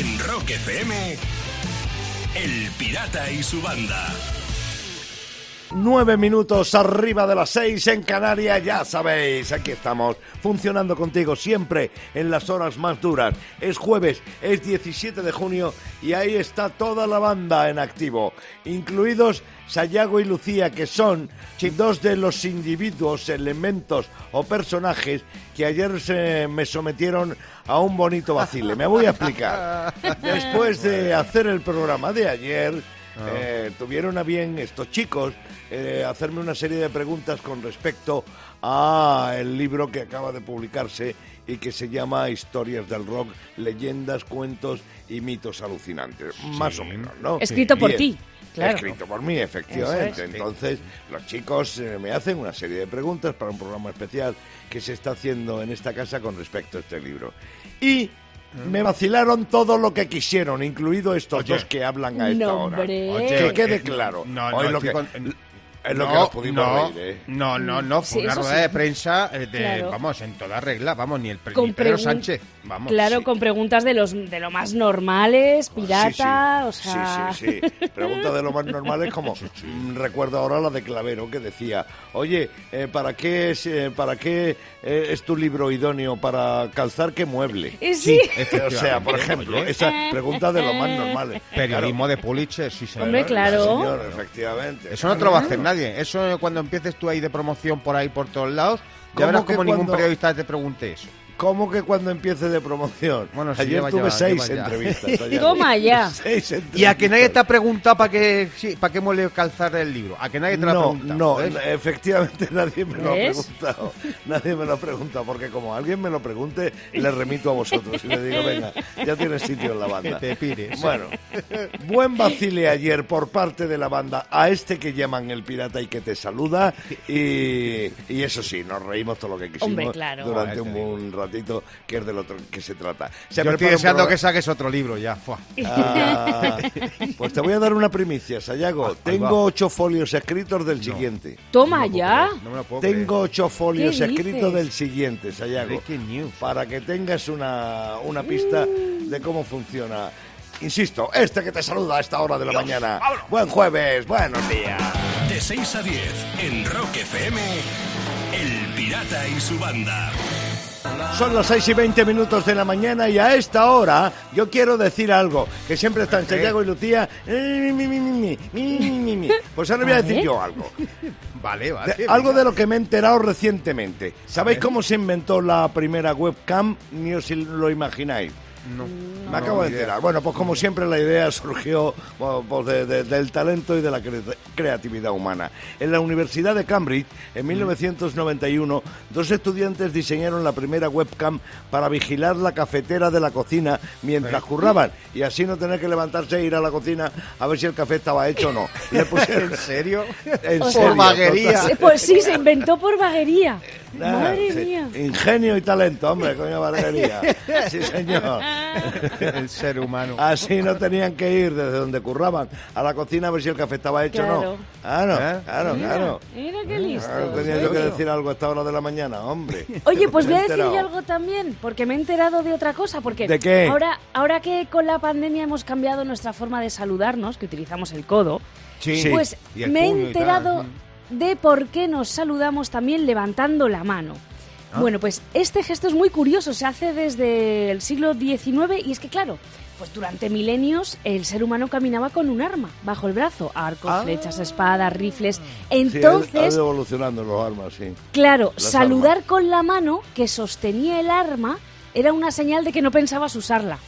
En Rock FM, El Pirata y su banda. Nueve minutos arriba de las seis en Canarias, ya sabéis, aquí estamos, funcionando contigo siempre en las horas más duras. Es jueves, es 17 de junio y ahí está toda la banda en activo, incluidos Sayago y Lucía, que son dos de los individuos, elementos o personajes que ayer se me sometieron a un bonito vacile. Me voy a explicar. Después de hacer el programa de ayer, eh, tuvieron a bien estos chicos eh, hacerme una serie de preguntas con respecto a el libro que acaba de publicarse y que se llama Historias del Rock, leyendas, cuentos y mitos alucinantes, más o menos, ¿no? Escrito por ti, claro. Escrito por mí, efectivamente. Es. Entonces, los chicos eh, me hacen una serie de preguntas para un programa especial que se está haciendo en esta casa con respecto a este libro. Y me vacilaron todo lo que quisieron, incluido estos Oye. dos que hablan a esta No, hora. Oye, Que quede eh, claro. No, Hoy no, lo estoy que- con- es lo que no, nos pudimos no, reír, ¿eh? No, no, no, Sí, fue una rueda sí. de prensa eh, de, Claro. vamos, en toda regla, vamos, ni el pre- ni Pedro Sánchez, vamos. Claro, sí. con preguntas de los de lo más normales, pirata, Sí, sí. o sea... Sí, sí, sí. Pregunta de lo más normal es como... mm, Recuerdo ahora la de Clavero que decía, oye, eh, ¿para qué, es, eh, ¿para qué eh, es tu libro idóneo? ¿Para calzar qué mueble? Sí. O sea, por ejemplo, Oye. esa pregunta de lo más normales. Periodismo de Pulitzer, sí, señor. Hombre, claro. Claro, señor, efectivamente. Eso no te lo va a hacer nadie. Eso cuando empieces tú ahí de promoción por ahí por todos lados, ¿Cómo ya verás como ningún cuando- periodista te pregunte eso. ¿Cómo que cuando empiece de promoción? Bueno, sí, Ayer tuve ya, seis entrevistas. Toma ya. Seis Y a entrevistas. que nadie te ha preguntado para qué, sí, para qué muele calzar el libro. A que nadie te lo ha preguntado. no, ¿ves? efectivamente nadie me lo ha preguntado. Nadie me lo ha preguntado, porque como alguien me lo pregunte, le remito a vosotros y le digo, venga, ya tienes sitio en la banda. Que te pires. Bueno, buen vacile ayer por parte de la banda a este que llaman el pirata y que te saluda. Y, y eso sí, nos reímos todo lo que quisimos Hombre, claro. durante Ah, un, un ratito, que es de lo otro que se trata. Se Yo estoy deseando que saques otro libro ya. Ah, pues te voy a dar una primicia, Sayago. ahí Tengo va. ocho folios escritos del siguiente. Toma ya. No me lo puedo Tengo ocho folios ¿Qué escritos del siguiente, Sayago. Para que tengas una, una pista de cómo funciona. Insisto, este que te saluda a esta hora de la mañana. Buen jueves, buenos días. De 6 a 10 en Rock FM, El Pirata y su banda. Son las 6 y 20 minutos de la mañana y a esta hora yo quiero decir algo, que siempre están Santiago y Lucía. Pues ahora voy a decir yo algo. Vale, vale. Algo de lo que me he enterado recientemente. ¿Sabéis cómo se inventó la primera webcam? Ni os lo imagináis. No. Me acabo de enterar. Bueno, pues como siempre la idea surgió bueno, pues de- de- del talento y de la cre- creatividad humana. En la Universidad de Cambridge, en 1991, dos estudiantes diseñaron la primera webcam para vigilar la cafetera de la cocina mientras curraban y así no tener que levantarse e ir a la cocina a ver si el café estaba hecho o no. Le pusieron... ¿En serio? En O serio, sea, vaguería. total. Pues sí, se inventó por vaguería. Madre sí. mía. Ingenio y talento, hombre, coño, barbaridad. Sí, señor. El ser humano. Así no tenían que ir desde donde curraban a la cocina a ver si el café estaba hecho o Claro. no. Claro, ¿Eh? claro, claro. Mira qué listo. Claro, tenía yo que decir algo a esta hora de la mañana, hombre. Oye, pues voy a decir yo algo también, porque me he enterado de otra cosa. Porque ¿De qué? Ahora, ahora que con la pandemia hemos cambiado nuestra forma de saludarnos, que utilizamos el codo, Sí. pues me he enterado mm. De por qué nos saludamos también levantando la mano. Ah. Bueno, pues este gesto es muy curioso, se hace desde el siglo XIX y es que claro, pues durante milenios el ser humano caminaba con un arma bajo el brazo, arcos, Ah. flechas, espadas, rifles. Sí, ha- ha Entonces, ido evolucionando los armas, sí. Claro, Las saludar armas. con la mano que sostenía el arma era una señal de que no pensabas usarla.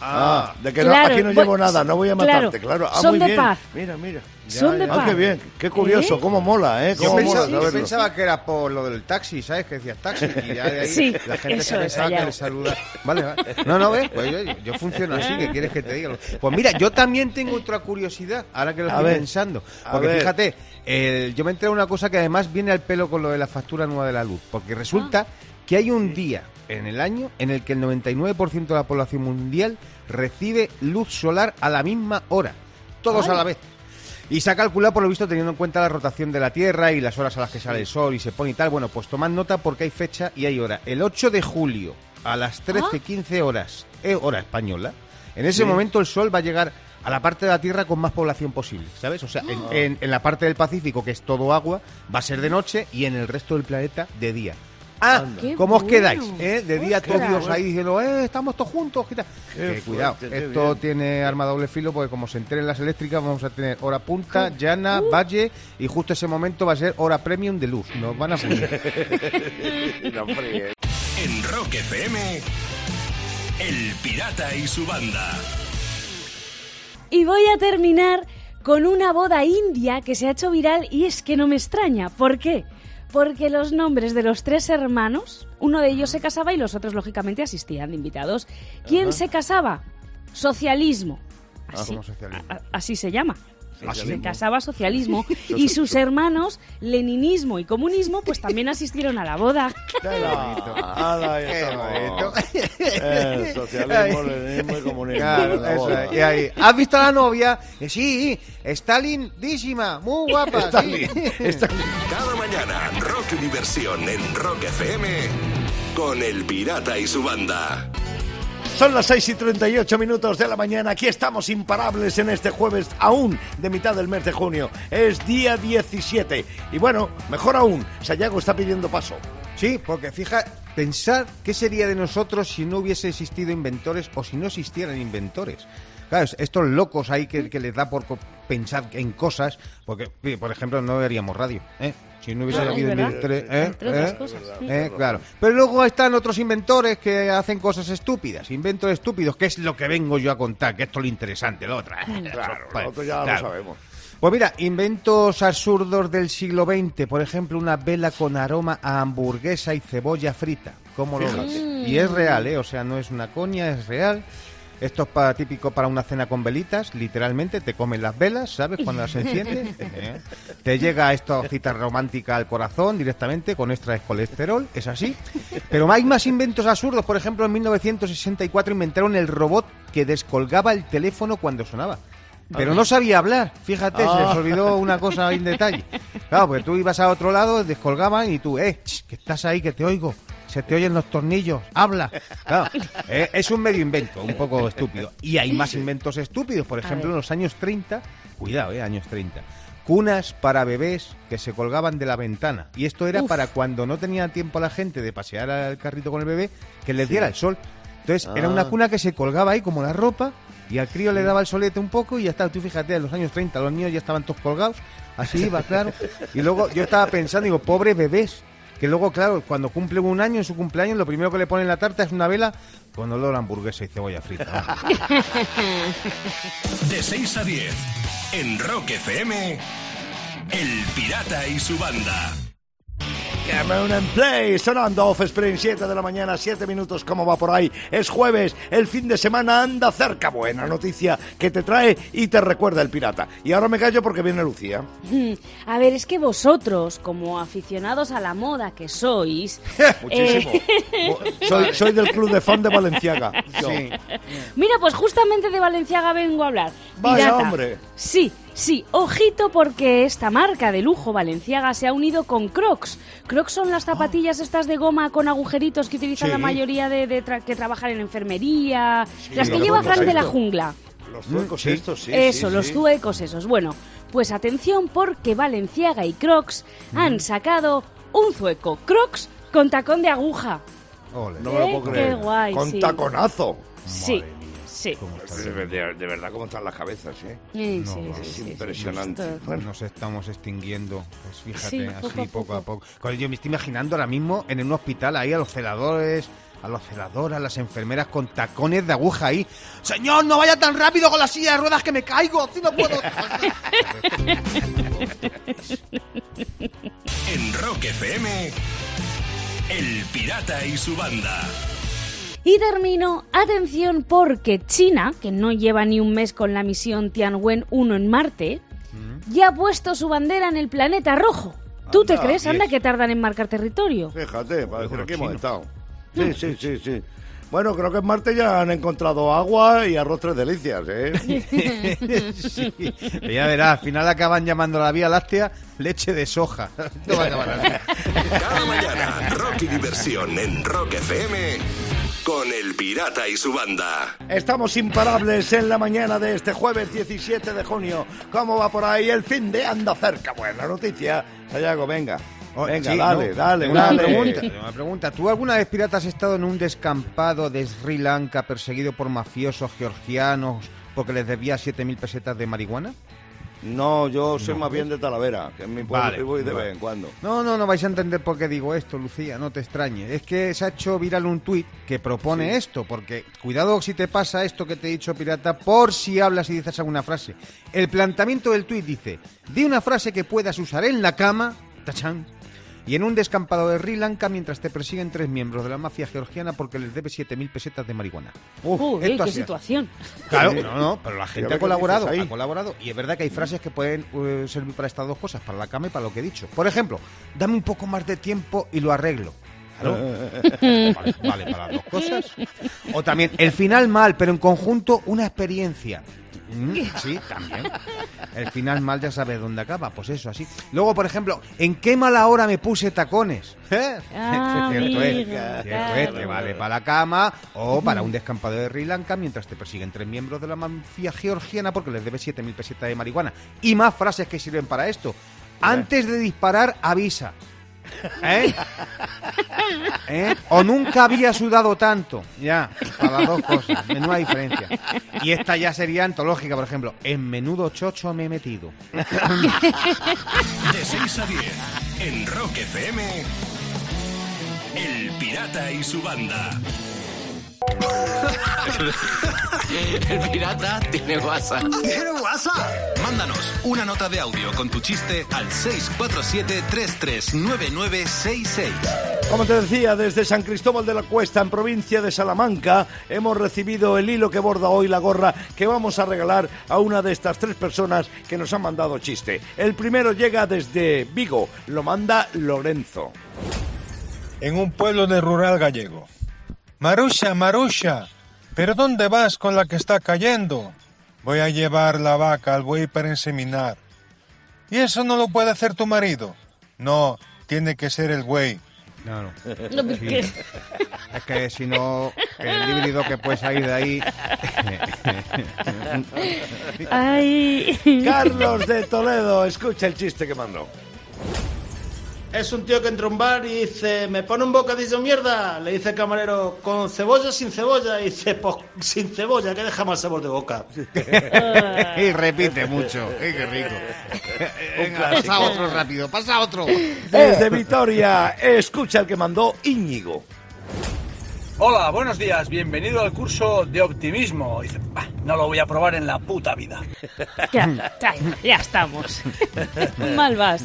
Ah, de que no- aquí no voy- llevo nada, no voy a matarte, claro. Ah, son muy de bien. paz. Mira, mira. Son de Ah, paz. qué bien, qué curioso, ¿Eh? cómo mola, ¿eh? Yo, pensaba, mola yo pensaba que era por lo del taxi, ¿sabes? Que decías taxi y ya de ahí Sí, la gente eso se pensaba que le saluda. Vale, vale. No, no, ¿ves? Pues yo, yo funciono así, ¿qué quieres que te diga? Pues mira, yo también tengo otra curiosidad, ahora que lo A estoy ver, pensando. Porque fíjate, el- yo me enteré de una cosa que además viene al pelo con lo de la factura nueva de la luz. Porque resulta que hay un día en el año en el que el 99% de la población mundial recibe luz solar a la misma hora. Todos a la vez. Y se ha calculado, por lo visto, teniendo en cuenta la rotación de la Tierra y las horas a las que sale el Sol y se pone y tal. Bueno, pues tomad nota porque hay fecha y hay hora. El 8 de julio a las 13-15 horas, eh, hora española, en ese momento el Sol va a llegar a la parte de la Tierra con más población posible, ¿sabes? O sea, en, en- en la parte del Pacífico, que es todo agua, va a ser de noche y en el resto del planeta de día. Ah, Anda. Qué ¿cómo os bueno. quedáis? eh? De día todos ahí diciendo, eh, estamos todos juntos. ¿qué tal? Qué Eh, cuidado, qué esto bien. tiene arma doble filo porque como se enteren las eléctricas vamos a tener hora punta, llana, valle y justo ese momento va a ser hora premium de luz. Nos van a fundir. En Rock FM, El Pirata y su banda. Y voy a terminar con una boda india que se ha hecho viral y es que no me extraña. ¿Por qué? Porque los nombres de los tres hermanos, uno de ellos se casaba y los otros lógicamente asistían de invitados. ¿Quién se casaba? Socialismo. Así, ¿cómo socialismo? a- así se llama. Socialismo. Se casaba socialismo y sus hermanos, leninismo y comunismo, pues también asistieron a la boda. Eh, socialismo, leninismo y comunismo. Claro, La eso boda. es. Y ahí, ¿Has visto a la novia? Eh, sí, Stalindísima, muy guapa. sí. Stalin, Stalin. Cada mañana, Rock y Diversión en Rock FM con El Pirata y su banda. Son las 6 y 38 minutos de la mañana. Aquí estamos imparables en este jueves, aún de mitad del mes de junio. Es día 17. Y bueno, mejor aún, Sayago está pidiendo paso. Sí, porque fija, pensar qué sería de nosotros si no hubiese existido inventores o si no existieran inventores. Claro, es- estos locos ahí que, que les da por pensar en cosas, porque, por ejemplo, no veríamos radio, ¿eh? Si no hubiese Claro, habido inventores, ¿eh? Entre otras ¿eh? cosas. ¿eh? Claro. Pero luego están otros inventores que hacen cosas estúpidas, inventos estúpidos, que es lo que vengo yo a contar, que esto es lo interesante, lo otro. Claro, Pues, nosotros ya claro. lo sabemos. Pues mira, inventos absurdos del siglo XX. Por ejemplo, una vela con aroma a hamburguesa y cebolla frita. ¿Cómo lo ves? Y es real, ¿eh? O sea, no es una coña, es real. Esto es para, típico para una cena con velitas, literalmente. Te comen las velas, ¿sabes? Cuando las enciendes. ¿eh? Te llega esta cita romántica al corazón directamente con extra de colesterol, es así. Pero hay más inventos absurdos. Por ejemplo, en 1964 inventaron el robot que descolgaba el teléfono cuando sonaba. Pero no sabía hablar, fíjate, se les olvidó una cosa en detalle. Claro, porque tú ibas a otro lado, descolgaban y tú, eh, ch, que estás ahí, que te oigo, se te oyen los tornillos, habla. Claro, eh, es un medio invento, un poco estúpido. Y hay más inventos estúpidos, por ejemplo, en los años 30, cuidado, eh, años 30, cunas para bebés que se colgaban de la ventana. Y esto era Uf. para cuando no tenía tiempo la gente de pasear al carrito con el bebé, que les diera el sol. Entonces, era una Ah. cuna que se colgaba ahí como la ropa y al crío le daba el solete un poco y ya está. Tú fíjate, en los años 30 los niños ya estaban todos colgados, así iba, claro. Y luego yo estaba pensando, digo, pobre bebés, que luego, claro, cuando cumple un año en su cumpleaños, lo primero que le ponen en la tarta es una vela con olor a hamburguesa y cebolla frita. De 6 a 10, en Rock FM, El Pirata y su banda. Cameron and Play, sonando Offspring, 7 de la mañana, 7 minutos, ¿cómo va por ahí? Es jueves, el fin de semana anda cerca, buena noticia que te trae y te recuerda el pirata. Y ahora me callo porque viene Lucía. A ver, es que vosotros, como aficionados a la moda que sois, Muchísimo. eh, Soy, soy del club de fan de Valenciaga. Yo. Sí. mira, pues justamente de Valenciaga vengo a hablar. Vaya, Pirata. hombre. Sí, sí, ojito porque esta marca de lujo Valenciaga se ha unido con Crocs. Crocs son las zapatillas estas de goma con agujeritos que utilizan Sí. la mayoría de, de tra- que trabajan en enfermería, las que lleva Frank de la jungla. Los zuecos Sí. estos, sí. Eso, sí, los sí. zuecos esos. Bueno, pues atención porque Valenciaga y Crocs Mm. han sacado un zueco Crocs con tacón de aguja. Ole. No me lo Qué- puedo qué creer. guay, Con sí. taconazo. Sí, sí. ¿Cómo está De, bien? de- de verdad, cómo están las cabezas, ¿eh? Sí, No, sí, no, sí, Es sí, sí. impresionante. Bueno, Nos estamos extinguiendo, pues fíjate, Sí, así poco a poco a poco. Yo me estoy imaginando ahora mismo en un hospital ahí a los celadores, a los celadoras, las enfermeras con tacones de aguja ahí. Señor, no vaya tan rápido con la silla de ruedas que me caigo, si no puedo. En Rock FM, El Pirata y su banda. Y termino, atención, porque China, que no lleva ni un mes con la misión Tianwen 1 en Marte, ya ha puesto su bandera en el planeta rojo. ¿Tú te crees, anda, que tardan en marcar territorio? Fíjate, parece Pero que aquí hemos estado. Sí, sí, sí, sí. Bueno, creo que en Marte ya han encontrado agua y arroz tres delicias, ¿eh? Sí. Ya verás, al final acaban llamando a la Vía Láctea leche de soja. No va a acabar. Cada mañana, Rock y Diversión en Rock FM con El Pirata y su banda. Estamos imparables en la mañana de este jueves 17 de junio. ¿Cómo va por ahí? El fin de anda cerca. Buena noticia. Sayago, venga. Oh, Venga, sí, dale, no. dale, una dale. Pregunta, una pregunta. ¿Tú alguna vez, pirata, has estado en un descampado de Sri Lanka perseguido por mafiosos georgianos porque les debía 7.000 pesetas de marihuana? No, yo soy más bien de Talavera, que en mi pueblo Vale, y voy de vale. vez en cuando. No, no, no vais a entender por qué digo esto, Lucía, no te extrañes. Es que se ha hecho viral un tuit que propone esto, porque cuidado si te pasa esto que te he dicho, pirata, por si hablas y dices alguna frase. El planteamiento del tuit dice, di una frase que puedas usar en la cama, tachán, y en un descampado de Sri Lanka mientras te persiguen tres miembros de la mafia georgiana porque les debe 7.000 pesetas de marihuana. Uy, esto qué situación. Claro, no, no, pero la gente ha ¿qué colaborado, ha colaborado y es verdad que hay frases que pueden eh, servir para estas dos cosas, para la cama y para lo que he dicho. Por ejemplo, dame un poco más de tiempo y lo arreglo. Claro. vale, vale, para las dos cosas. O también, el final mal, pero en conjunto una experiencia. Mm, sí, también. El final mal ya sabes dónde acaba, pues eso, así. Luego, por ejemplo, ¿en qué mala hora me puse tacones? ¿Eh? Ah, cierto es, cierto claro. es, te vale para la cama o para un descampado de Sri Lanka mientras te persiguen tres miembros de la mafia georgiana porque les debes 7.000 pesetas de marihuana. Y más frases que sirven para esto. Antes de disparar, avisa. ¿Eh? ¿Eh? O nunca había sudado tanto. Ya, para las dos cosas. Menuda diferencia. Y esta ya sería antológica, por ejemplo. En menudo chocho me he metido. De 6 a 10 en Rock FM. El Pirata y su banda. El pirata tiene WhatsApp. ¿Tiene WhatsApp? Mándanos una nota de audio con tu chiste al 647-339966. Como te decía, desde San Cristóbal de la Cuesta, en provincia de Salamanca, hemos recibido el hilo que borda hoy la gorra que vamos a regalar a una de estas tres personas que nos han mandado chiste. El primero llega desde Vigo, lo manda Lorenzo. en un pueblo de rural gallego. Marusha, Marusha, ¿pero dónde vas con la que está cayendo? Voy a llevar la vaca al buey para inseminar. ¿Y eso no lo puede hacer tu marido? No, tiene que ser el buey. No, no. No, Sí. Es que si no, el híbrido que puede salir de ahí. Ay. Carlos de Toledo, escucha el chiste que mandó. Es un tío que entra a un bar y dice, ¿me pone un bocadillo de mierda? Le dice el camarero, ¿con cebolla o sin cebolla? Y dice, pues sin cebolla, que deja más sabor de boca. y repite mucho. Ay, qué rico. Venga, pasa otro rápido, pasa otro. Desde Vitoria, escucha el que mandó Íñigo. Hola, buenos días, bienvenido al curso de optimismo. Dice, "Bah, no lo voy a probar en la puta vida. Ya, ya, ya estamos. Mal vas.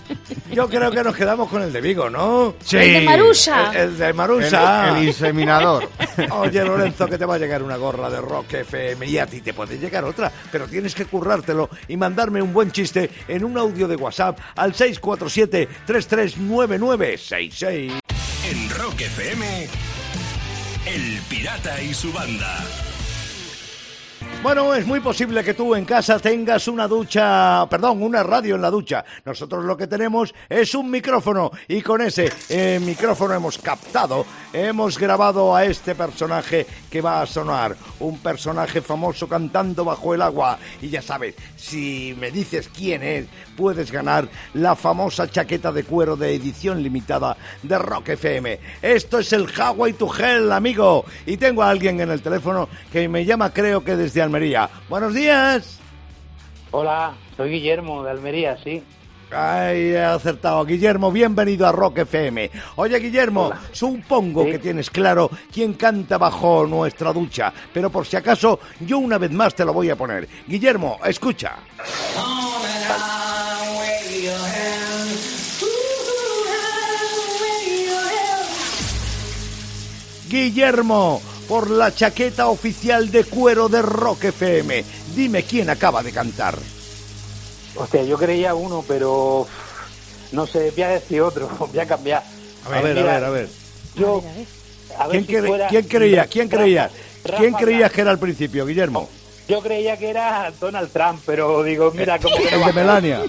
Yo creo que nos quedamos con el de Vigo, ¿no? Sí. El de Marusa. El, el de El, Marusa. el inseminador. Oye, Lorenzo, que te va a llegar una gorra de Rock FM y a ti te puede llegar otra, pero tienes que currártelo y mandarme un buen chiste en un audio de WhatsApp al 647-339966. En Rock FM. El Pirata y su banda. Bueno, es muy posible que tú en casa tengas una ducha, perdón, una radio en la ducha. Nosotros lo que tenemos es un micrófono y con ese eh, micrófono hemos captado, hemos grabado a este personaje que va a sonar, un personaje famoso cantando bajo el agua. Y ya sabes, si me dices quién es, puedes ganar la famosa chaqueta de cuero de edición limitada de Rock FM. Esto es el Hawaii to Hell, amigo. Y tengo a alguien en el teléfono que me llama, creo que desde Almería. Buenos días. Hola, soy Guillermo de Almería, sí. Ay, he acertado. Guillermo, bienvenido a Rock FM. Oye, Guillermo, Hola. supongo Sí. que tienes claro quién canta bajo nuestra ducha, pero por si acaso, yo una vez más te lo voy a poner. Guillermo, escucha. Guillermo, por la chaqueta oficial de cuero de Rock FM, dime quién acaba de cantar. Hostia, yo creía uno, pero no sé, voy a decir otro, voy a cambiar. A ver, a Mira, ver, a ver. Yo, a ver ¿Quién, si cre- fuera- quién creía? ¿Quién Rafa- creía? ¿Quién creías que era al principio, Guillermo? Yo creía que era Donald Trump, pero digo, mira, como que no de a. Melania.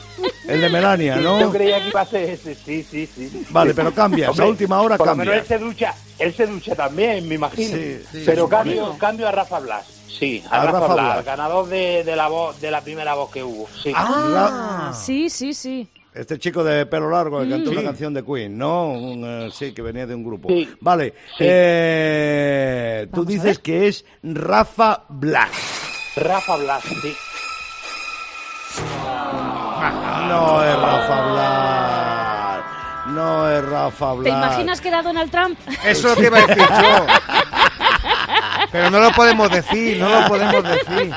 El de Melania, Yo ¿no? creía que iba a ser ese, sí, sí, sí. Vale, pero cambias, Hombre, a última hora por menos cambias. él se ducha, él se ducha también, me imagino. Sí, sí, pero sí, cambio, cambio a Rafa Blas. Sí, a, A Rafa, Rafa Blas, Blas. ganador de, de la voz, de la primera voz que hubo. Sí. Ah, sí, sí, sí. Este chico de pelo largo que cantó Sí. una canción de Queen, ¿no? Un, eh, sí, que venía de un grupo. Sí. Vale, Sí. eh, tú dices que es Rafa Blas. Rafa Blas, sí. No es Rafa Blas. No es Rafa Blas. ¿Te imaginas que era Donald Trump? Eso es lo que iba a decir yo. Pero no lo podemos decir, no lo podemos decir.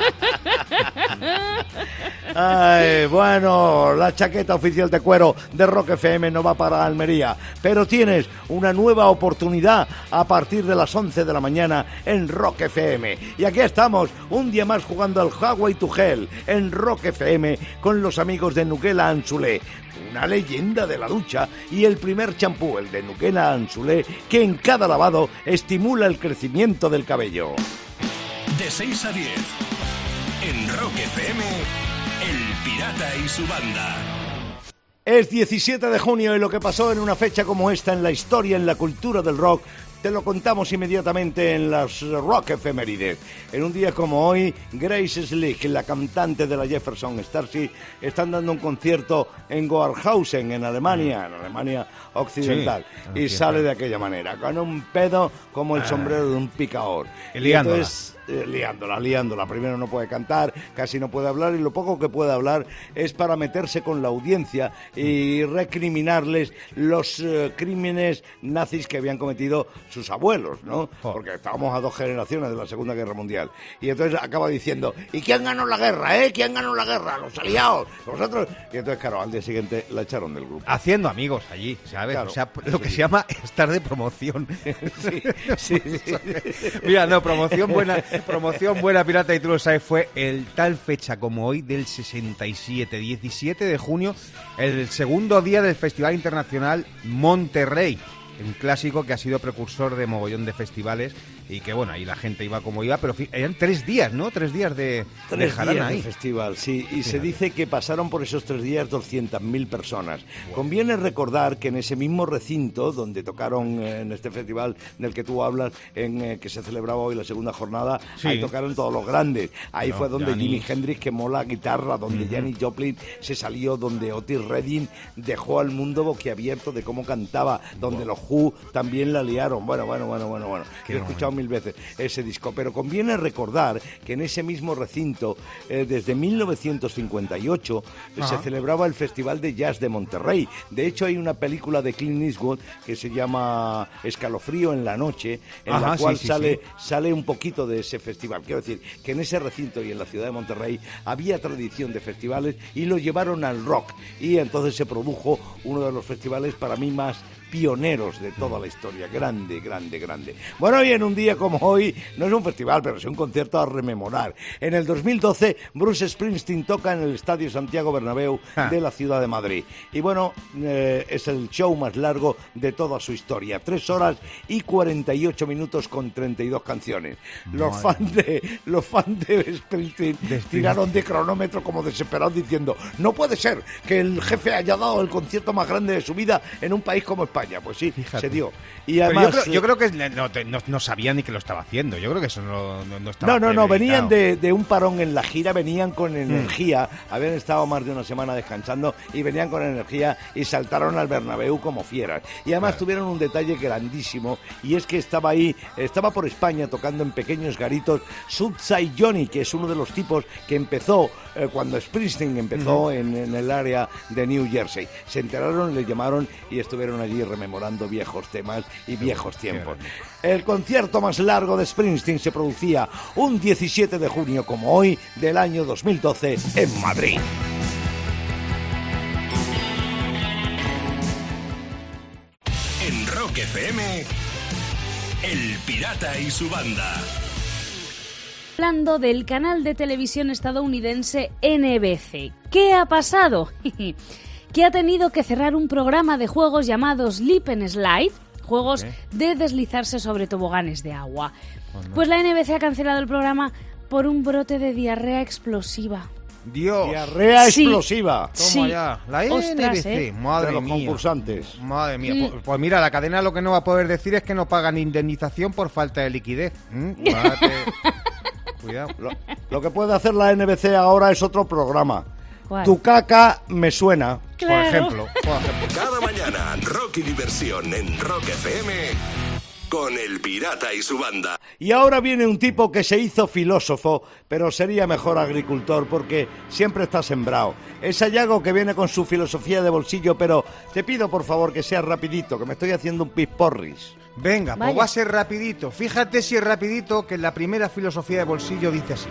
Ay, bueno, la chaqueta oficial de cuero de Rock FM no va para Almería, pero tienes una nueva oportunidad a partir de las 11 de la mañana en Rock FM. Y aquí estamos, un día más jugando al Hawaii to Hell en Rock FM con los amigos de Nuquela Anzulé. Una leyenda de la ducha y el primer champú, el de Nuquela Anzulé, que en cada lavado estimula el crecimiento del cabello. De 6 a 10. En Rock FM, Pirata y su banda. Es 17 de junio y lo que pasó en una fecha como esta en la historia, en la cultura del rock, te lo contamos inmediatamente en las Rock Efemérides. En un día como hoy, Grace Slick, la cantante de la Jefferson Starship, están dando un concierto en Goarhausen, en Alemania, en Alemania Occidental, Sí, y sale de aquella manera, con un pedo como el sombrero de un picador. Y liándola. entonces, liándola, liándola. Primero no puede cantar, casi no puede hablar y lo poco que puede hablar es para meterse con la audiencia y recriminarles los eh, crímenes nazis que habían cometido sus abuelos, ¿no? Porque estábamos a dos generaciones de la Segunda Guerra Mundial. Y entonces acaba diciendo, ¿y quién ganó la guerra, eh? ¿Quién ganó la guerra? Los aliados, vosotros. Y entonces, claro, al día siguiente la echaron del grupo. Haciendo amigos allí, ¿sabes? Claro. o sea, lo que se llama estar de promoción. Sí, sí. Mira, no, promoción buena, promoción buena, pirata, y tú lo sabes, fue el tal fecha como hoy del 67, 17 de junio, el segundo día del Festival Internacional Monterrey. Un clásico que ha sido precursor de mogollón de festivales y que, bueno, ahí la gente iba como iba, pero eran tres días, ¿no? Tres días de, de Tres jarana días ahí. de festival, sí, y se dice que pasaron por esos tres días 200.000 personas. Conviene recordar que en ese mismo recinto donde tocaron eh, en este festival del que tú hablas, en eh, que se celebraba hoy la segunda jornada, Sí. ahí tocaron todos los grandes. Ahí fue donde. Jimi Hendrix quemó la guitarra, donde Janis Joplin se salió, donde Otis Redding dejó al mundo boquiabierto de cómo cantaba, donde los Who también la liaron. Bueno, bueno, bueno, bueno, bueno. Qué he escuchado mil veces ese disco, pero conviene recordar que en ese mismo recinto, eh, desde 1958, eh, se celebraba el Festival de Jazz de Monterrey. De hecho, hay una película de Clint Eastwood que se llama Escalofrío en la noche, en la sí, cual sí, sale, sí. sale un poquito de ese festival. Quiero decir que en ese recinto y en la ciudad de Monterrey había tradición de festivales y lo llevaron al rock. Y entonces se produjo uno de los festivales para mí más pioneros de toda la historia. Grande, grande, grande. Bueno, y en un día como hoy, no es un festival, pero es un concierto a rememorar. En el 2012, Bruce Springsteen toca en el Estadio Santiago Bernabéu Ah. de la ciudad de Madrid. Y bueno, eh, es el show más largo de toda su historia. Tres horas y 48 minutos con 32 canciones. Los fans de, los fans de Springsteen tiraron de cronómetro como desesperados diciendo, no puede ser que el jefe haya dado el concierto más grande de su vida en un país como España. Pues sí, se dio. Y además, yo, creo, yo eh, creo que no, no- no sabía ni que lo estaba haciendo. Yo creo que eso no, estaba No, no, no, venían de, de un parón en la gira, venían Mm. con energía, habían estado más de una semana descansando y venían con energía y saltaron al Bernabéu como fieras. Y además tuvieron un detalle grandísimo y es que estaba ahí, estaba por España tocando en pequeños garitos Subside Johnny, que es uno de los tipos que empezó eh, cuando Springsteen empezó en, en el área de New Jersey. Se enteraron, le llamaron y estuvieron allí rememorando viejos temas y viejos tiempos. El concierto más largo de Springsteen se producía un 17 de junio como hoy del año 2012 en Madrid. En Rock FM, El Pirata y su banda. Hablando del canal de televisión estadounidense NBC. ¿Qué ha pasado? Que ha tenido que cerrar un programa de juegos llamado Sleep and Slide, juegos ¿Qué? de deslizarse sobre toboganes de agua. Pues la NBC ha cancelado el programa por un brote de diarrea explosiva. Dios. Diarrea Sí. explosiva. Toma Sí. ya. La Ostras, NBC. ¿eh? Madre de los mía. concursantes. Madre mía. Mm. Pues, pues mira, la cadena lo que no va a poder decir es que no pagan indemnización por falta de liquidez. ¿Mm? Cuidado. Lo, lo que puede hacer la NBC ahora es otro programa. ¿Cuál? Tu caca me suena. Por ejemplo. Por ejemplo. Cada mañana, Rock y Diversión en Rock FM con El Pirata y su banda. Y ahora viene un tipo que se hizo filósofo, pero sería mejor agricultor porque siempre está sembrado. Es Sayago que viene con su filosofía de bolsillo, pero te pido por favor que sea rapidito, que me estoy haciendo un pisporris. Venga, Vaya. pues va a ser rapidito. Fíjate si es rapidito que en la primera filosofía de bolsillo dice así.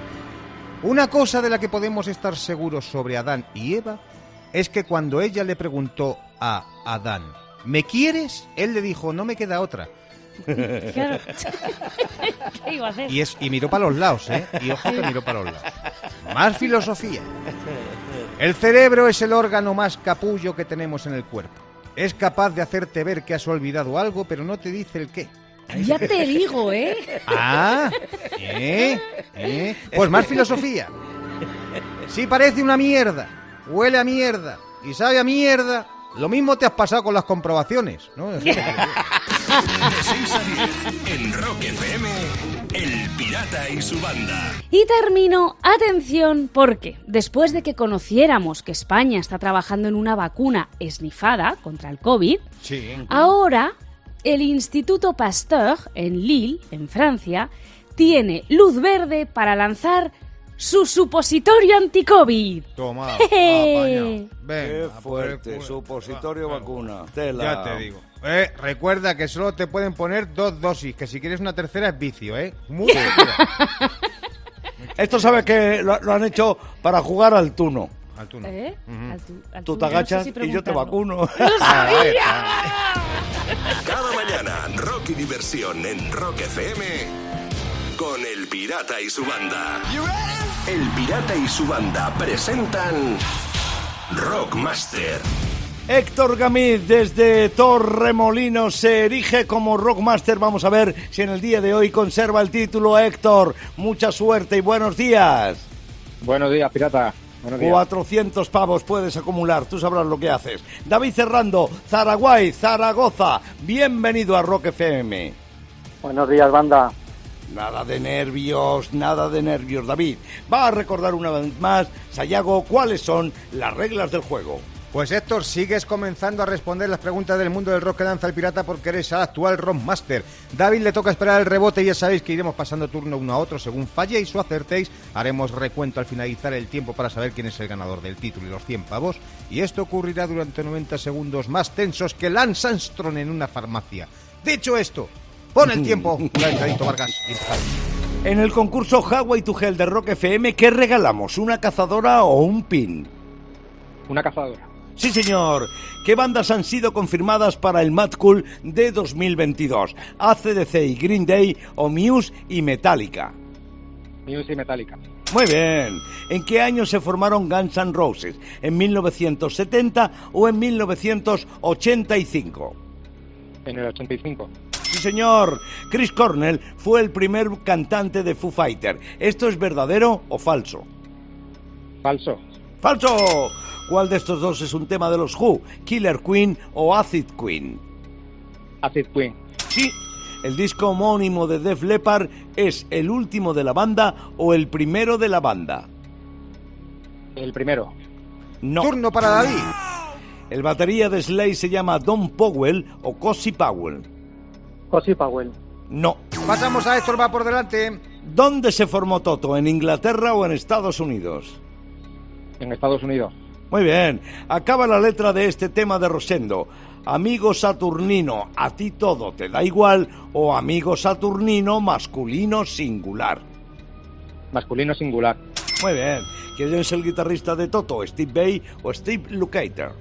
Una cosa de la que podemos estar seguros sobre Adán y Eva es que cuando ella le preguntó a Adán, ¿me quieres? Él le dijo, no me queda otra. Claro. ¿Qué iba a hacer? Y, es, y miró para los lados, ¿eh? Y ojo que miró para los lados. Más filosofía. El cerebro es el órgano más capullo que tenemos en el cuerpo. Es capaz de hacerte ver que has olvidado algo, pero no te dice el qué. Ya te digo, ¿eh? Ah, ¿eh? ¿eh? Pues más filosofía. Si parece una mierda, huele a mierda y sabe a mierda, lo mismo te has pasado con las comprobaciones, ¿no? De 6 a 10 en Rock FM, El Pirata y su banda. Y termino, atención, porque después de que conociéramos que España está trabajando en una vacuna esnifada contra el COVID, Sí. ahora el Instituto Pasteur en Lille, en Francia, tiene luz verde para lanzar su supositorio anti-COVID. Toma. Qué Venga, por el fuerte, culo. supositorio vacuna. Tela. Ya te digo. Eh, recuerda que solo te pueden poner dos dosis, que si quieres una tercera es vicio, ¿eh? Cuidado. Esto sabes que lo, lo han hecho para jugar al tuno. Al tú no. ¿Eh? Ujú. Al tu- al Tú te no sé agachas si y yo te vacuno. Ah. Cada mañana, Rock y Diversión en Rock FM con El Pirata y su banda. El Pirata y su banda presentan Rockmaster. Héctor Gamiz desde Torremolinos se erige como Rockmaster. Vamos a ver si en el día de hoy conserva el título Héctor. Mucha suerte y buenos días. Buenos días, pirata. Buenos días. 400 pavos puedes acumular, tú sabrás lo que haces. David Cerrando, Zaraguay, Zaragoza, bienvenido a Rock FM. Buenos días, banda. Nada de nervios, nada de nervios, David. Va a recordar una vez más, Sayago, cuáles son las reglas del juego. Pues Héctor, sigues comenzando a responder las preguntas del mundo del rock que lanza el pirata porque eres el actual Rockmaster. David le toca esperar el rebote y ya sabéis que iremos pasando turno uno a otro según falléis o acertéis. Haremos recuento al finalizar el tiempo para saber quién es el ganador del título y los 100 pavos. Y esto ocurrirá durante 90 segundos más tensos que Lance Armstrong en una farmacia. Dicho esto, pon el tiempo, Vargas. En el concurso Highway to Hell de Rock FM, ¿qué regalamos? ¿Una cazadora o un pin? Una cazadora. Sí, señor. ¿Qué bandas han sido confirmadas para el Mad Cool de 2022? ACDC y Green Day o Muse y Metallica. Muse y Metallica. Muy bien. ¿En qué año se formaron Guns N' Roses? ¿En 1970 o en 1985? En el 85. Sí, señor. Chris Cornell fue el primer cantante de Foo Fighter. ¿Esto es verdadero o falso? Falso. ¡Falso! ¿Cuál de estos dos es un tema de los Who? ¿Killer Queen o Acid Queen? Acid Queen. Sí. ¿El disco homónimo de Def Leppard es el último de la banda o el primero de la banda? El primero. No. Turno para David. ¿El batería de Slay se llama Don Powell o Cosi Powell? Cosi Powell. No. Pasamos a Héctor, va por delante. ¿Dónde se formó Toto? ¿En Inglaterra o en Estados Unidos? En Estados Unidos. Muy bien. Acaba la letra de este tema de Rosendo. Amigo Saturnino, a ti todo te da igual o amigo Saturnino masculino singular. Masculino singular. Muy bien. ¿Quién es el guitarrista de Toto? ¿Steve Bay o Steve Lukather?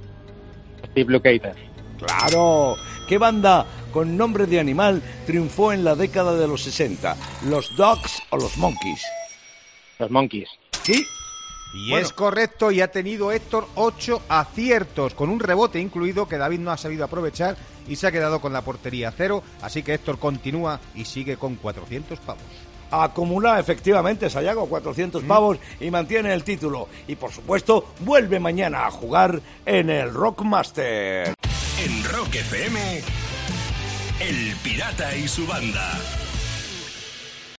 Steve Lukather. Claro. ¿Qué banda con nombre de animal triunfó en la década de los 60? ¿Los Dogs o los Monkeys? Los Monkeys. Sí. Y es correcto y ha tenido Héctor ocho aciertos, con un rebote incluido que David no ha sabido aprovechar y se ha quedado con la portería cero. Así que Héctor continúa y sigue con 400 pavos acumula efectivamente Sayago 400 mm. pavos y mantiene el título. Y por supuesto, vuelve mañana a jugar en el Rockmaster. En Rock FM, El Pirata y su banda.